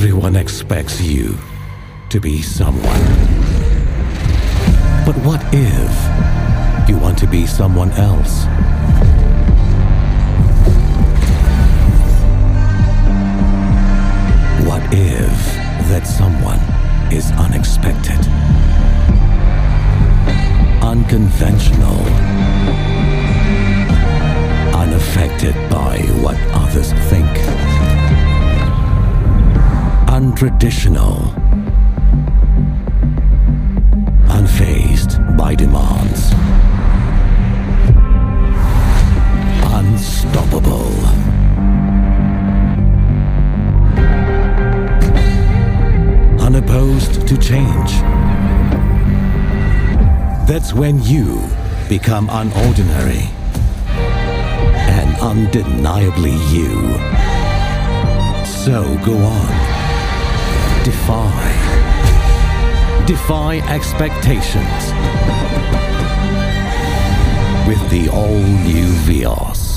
Everyone expects you to be someone. But what if you want to be someone else? What if that someone is unexpected? Unconventional. Untraditional. Unfazed by demands. Unstoppable. Unopposed to change. That's when you become unordinary and undeniably you. So go on. Defy. Defy expectations. With the all new Vios.